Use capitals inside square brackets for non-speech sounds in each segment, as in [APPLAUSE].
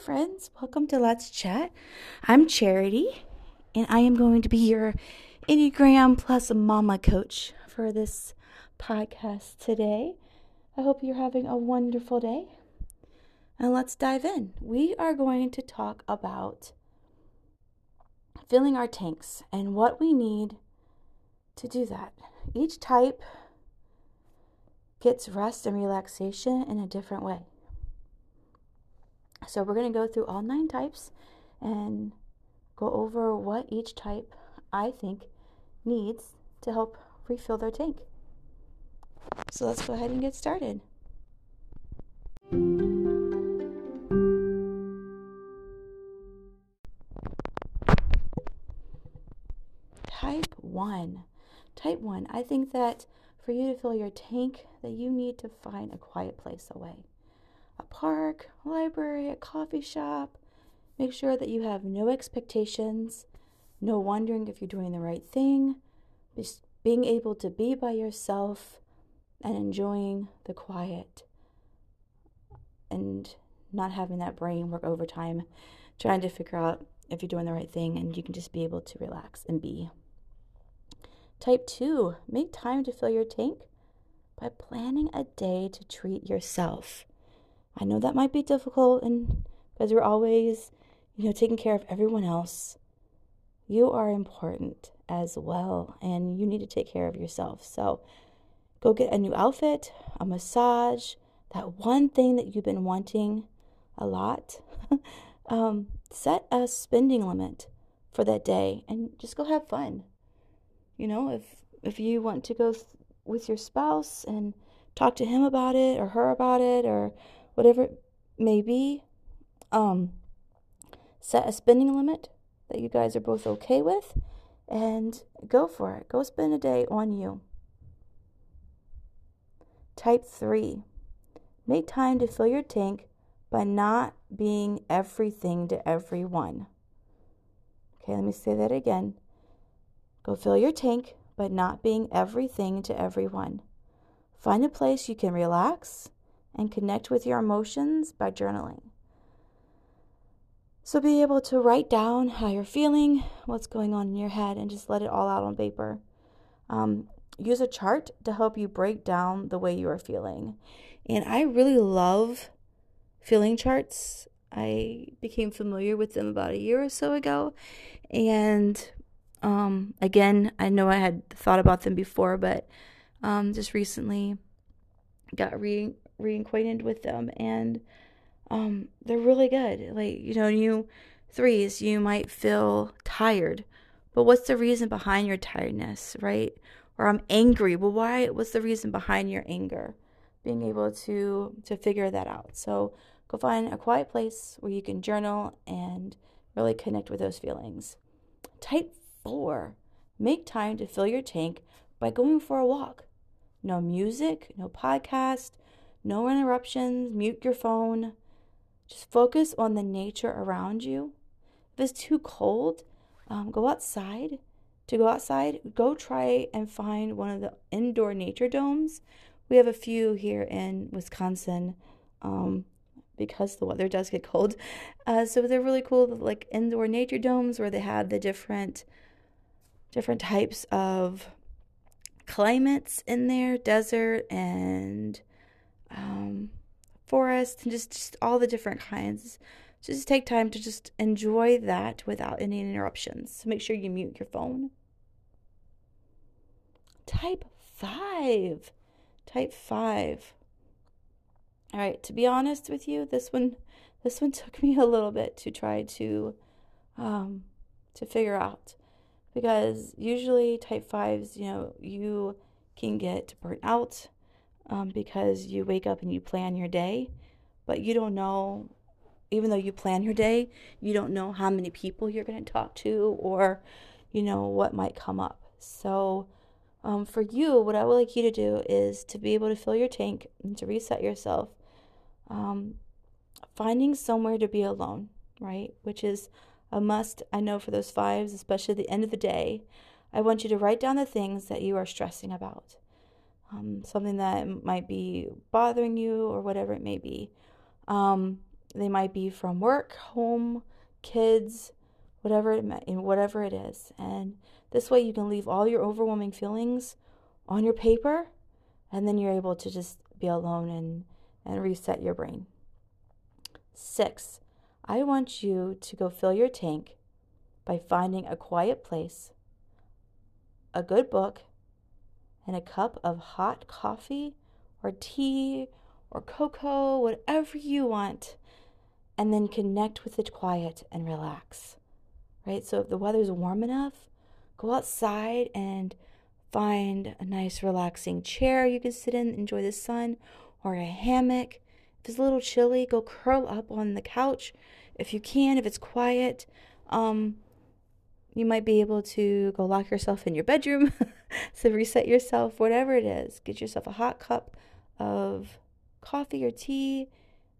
friends. Welcome to Let's Chat. I'm Charity, and I am going to be your Enneagram plus Mama coach for this podcast today. I hope you're having a wonderful day. And let's dive in. We are going to talk about filling our tanks and what we need to do that. Each type gets rest and relaxation in a different way. So we're going to go through all nine types and go over what each type I think needs to help refill their tank. So let's go ahead and get started. Type 1. Type 1. I think that for you to fill your tank that you need to find a quiet place away a park, library, a coffee shop. Make sure that you have no expectations, no wondering if you're doing the right thing, just being able to be by yourself and enjoying the quiet and not having that brain work overtime, trying to figure out if you're doing the right thing, and you can just be able to relax and be. Type two, make time to fill your tank by planning a day to treat yourself. I know that might be difficult and because we're always, you know, taking care of everyone else. You are important as well and you need to take care of yourself. So go get a new outfit, a massage, that one thing that you've been wanting a lot. [LAUGHS] um, set a spending limit for that day and just go have fun. You know, if if you want to go th- with your spouse and talk to him about it or her about it or whatever it may be, um, set a spending limit that you guys are both okay with and go for it. Go spend a day on you. Type 3. Make time to fill your tank by not being everything to everyone. Okay, let me say that again. Go fill your tank by not being everything to everyone. Find a place you can relax and connect with your emotions by journaling. So be able to write down how you're feeling, what's going on in your head, and just let it all out on paper. Um, use a chart to help you break down the way you are feeling. And I really love feeling charts. I became familiar with them about a year or so ago. And um, again, I know I had thought about them before, but um, just recently got re reacquainted with them and um, they're really good. Like, you know, you threes, you might feel tired, but what's the reason behind your tiredness, right? Or I'm angry. Well, why? What's the reason behind your anger? Being able to to figure that out. So go find a quiet place where you can journal and really connect with those feelings. Type four, make time to fill your tank by going for a walk. No music, no podcast, no interruptions, mute your phone. Just focus on the nature around you. If it's too cold, um, go outside. To go outside, go try and find one of the indoor nature domes. We have a few here in Wisconsin um, because the weather does get cold. Uh, so they're really cool, like indoor nature domes where they have the different different types of climates in there, desert and um, forest, and just, just all the different kinds. Just take time to just enjoy that without any interruptions. So make sure you mute your phone. Type 5. Type 5. All right, to be honest with you, this one this one [LAUGHS] took me a little bit to try to um to figure out because usually type 5s, you know, you can get burnt out um, because you wake up and you plan your day, but you don't know, even though you plan your day, you don't know how many people you're going to talk to or, you know, what might come up. So, um, for you, what I would like you to do is to be able to fill your tank and to reset yourself. Um, finding somewhere to be alone, right? Which is a must, I know, for those fives, especially at the end of the day. I want you to write down the things that you are stressing about um, something that might be bothering you or whatever it may be. Um, they might be from work, home, kids, whatever it whatever it is. And this way you can leave all your overwhelming feelings on your paper and then you're able to just be alone and, and reset your brain. Six, I want you to go fill your tank by finding a quiet place, a good book, and a cup of hot coffee or tea or cocoa, whatever you want, and then connect with it quiet and relax. Right? So if the weather's warm enough, go outside and find a nice relaxing chair you can sit in, enjoy the sun, or a hammock. If it's a little chilly, go curl up on the couch if you can, if it's quiet. Um, you might be able to go lock yourself in your bedroom [LAUGHS] [LAUGHS] to reset yourself, whatever it is. Get yourself a hot cup of coffee or tea,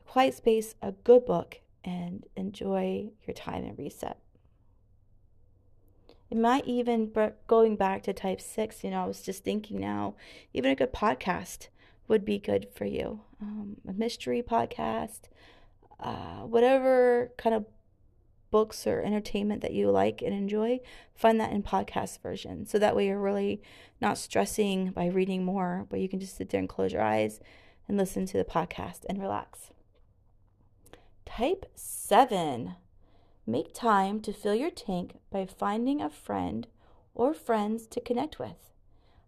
a quiet space, a good book, and enjoy your time and reset. It might even, going back to type six, you know, I was just thinking now, even a good podcast would be good for you. Um, a mystery podcast, uh, whatever kind of books or entertainment that you like and enjoy, find that in podcast version. So that way you're really not stressing by reading more, but you can just sit there and close your eyes and listen to the podcast and relax. Type 7. Make time to fill your tank by finding a friend or friends to connect with.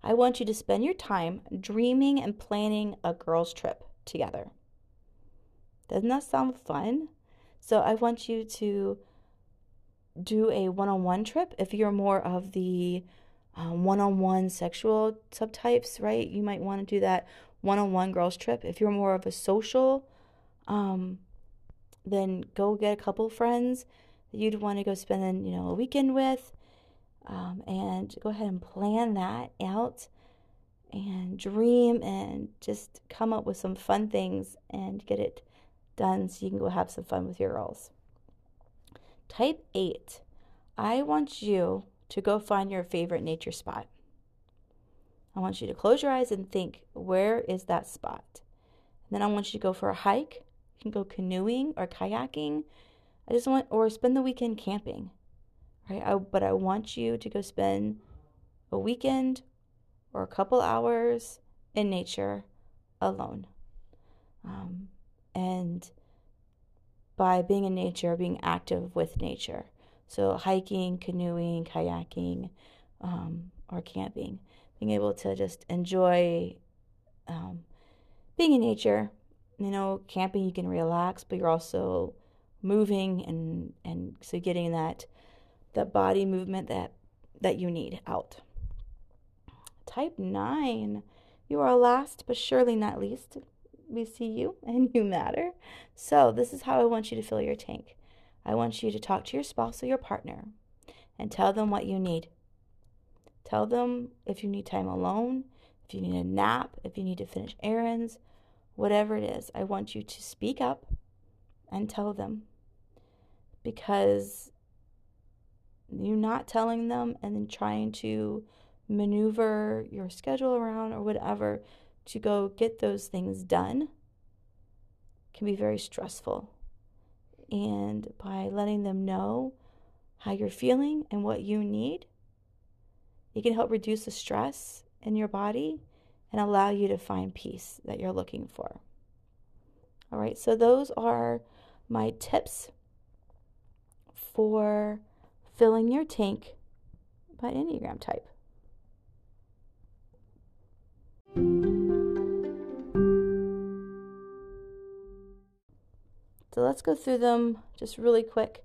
I want you to spend your time dreaming and planning a girls' trip together. Doesn't that sound fun? So I want you to do a one on one trip if you're more of the one on one sexual subtypes, right? You might want to do that one on one girls' trip. If you're more of a social, um, then go get a couple friends that you'd want to go spend, you know, a weekend with, um, and go ahead and plan that out and dream and just come up with some fun things and get it done so you can go have some fun with your girls. Type 8. I want you to go find your favorite nature spot. I want you to close your eyes and think, where is that spot? And then I want you to go for a hike. You can go canoeing or kayaking. I just want, or spend the weekend camping, right? I, but I want you to go spend a weekend or a couple hours in nature alone. Um, and by being in nature, being active with nature. So, hiking, canoeing, kayaking, um, or camping. Being able to just enjoy um, being in nature. You know, camping, you can relax, but you're also moving and, and so getting that, that body movement that, that you need out. Type 9. You are last but surely not least we see you [LAUGHS] and you matter. So, this is how I want you to fill your tank. I want you to talk to your spouse or your partner and tell them what you need. Tell them if you need time alone, if you need a nap, if you need to finish errands, whatever it is. I want you to speak up and tell them because you're not telling them and then trying to maneuver your schedule around or whatever to go get those things done can be very stressful. And by letting them know how you're feeling and what you need, it can help reduce the stress in your body and allow you to find peace that you're looking for. All right, so those are my tips for filling your tank by Enneagram type. So let's go through them just really quick.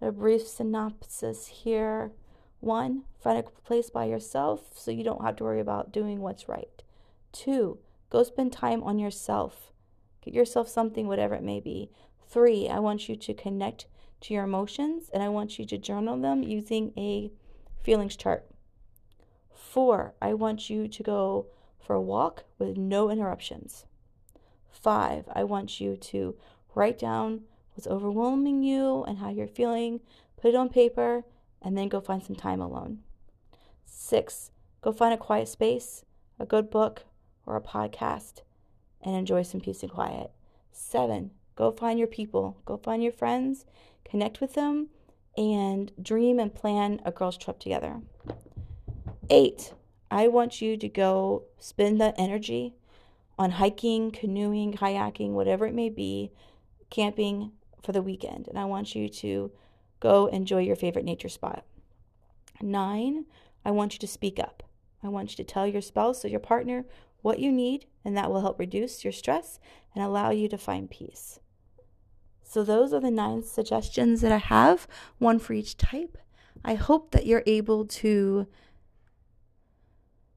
A brief synopsis here. One, find a place by yourself so you don't have to worry about doing what's right. Two, go spend time on yourself. Get yourself something, whatever it may be. Three, I want you to connect to your emotions and I want you to journal them using a feelings chart. Four, I want you to go for a walk with no interruptions. Five, I want you to Write down what's overwhelming you and how you're feeling, put it on paper, and then go find some time alone. Six, go find a quiet space, a good book, or a podcast, and enjoy some peace and quiet. Seven, Go find your people, go find your friends, connect with them, and dream and plan a girls' trip together. Eight, I want you to go spend that energy on hiking, canoeing, kayaking, whatever it may be, camping for the weekend. And I want you to go enjoy your favorite nature spot. Nine, I want you to speak up. I want you to tell your spouse or your partner what you need, and that will help reduce your stress and allow you to find peace. So, those are the nine suggestions that I have, one for each type. I hope that you're able to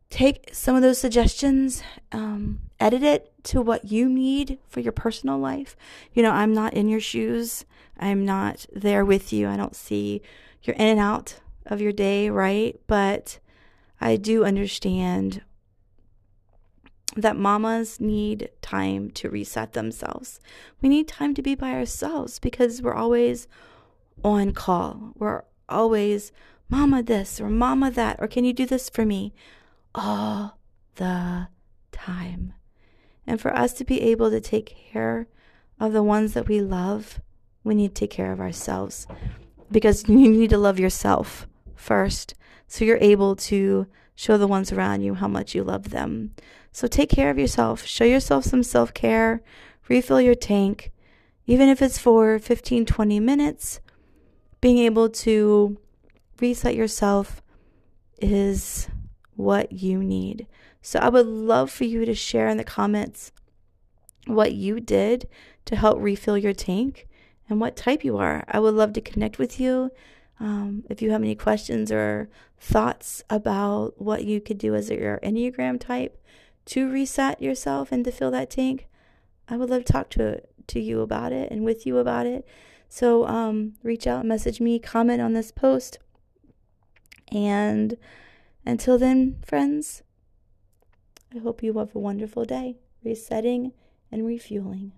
take some of those suggestions, um, edit it to what you need for your personal life. You know, I'm not in your shoes, I'm not there with you. I don't see you're in and out of your day, right? But I do understand that mamas need time to reset themselves. We need time to be by ourselves because we're always on call. We're always, Mama this or Mama that, or can you do this for me? All the. And for us to be able to take care of the ones that we love, we need to take care of ourselves because [LAUGHS] you need to love yourself first so you're able to show the ones around you how much you love them. So take care of yourself. Show yourself some self care. Refill your tank, even if it's for 15, 20 minutes. Being able to reset yourself is what you need. So I would love for you to share in the comments what you did to help refill your tank and what type you are. I would love to connect with you. Um, if you have any questions or thoughts about what you could do as your Enneagram type, to reset yourself and to fill that tank, I would love to talk to to you about it and with you about it. So um, reach out, message me, comment on this post. And until then, friends, I hope you have a wonderful day, resetting and refueling.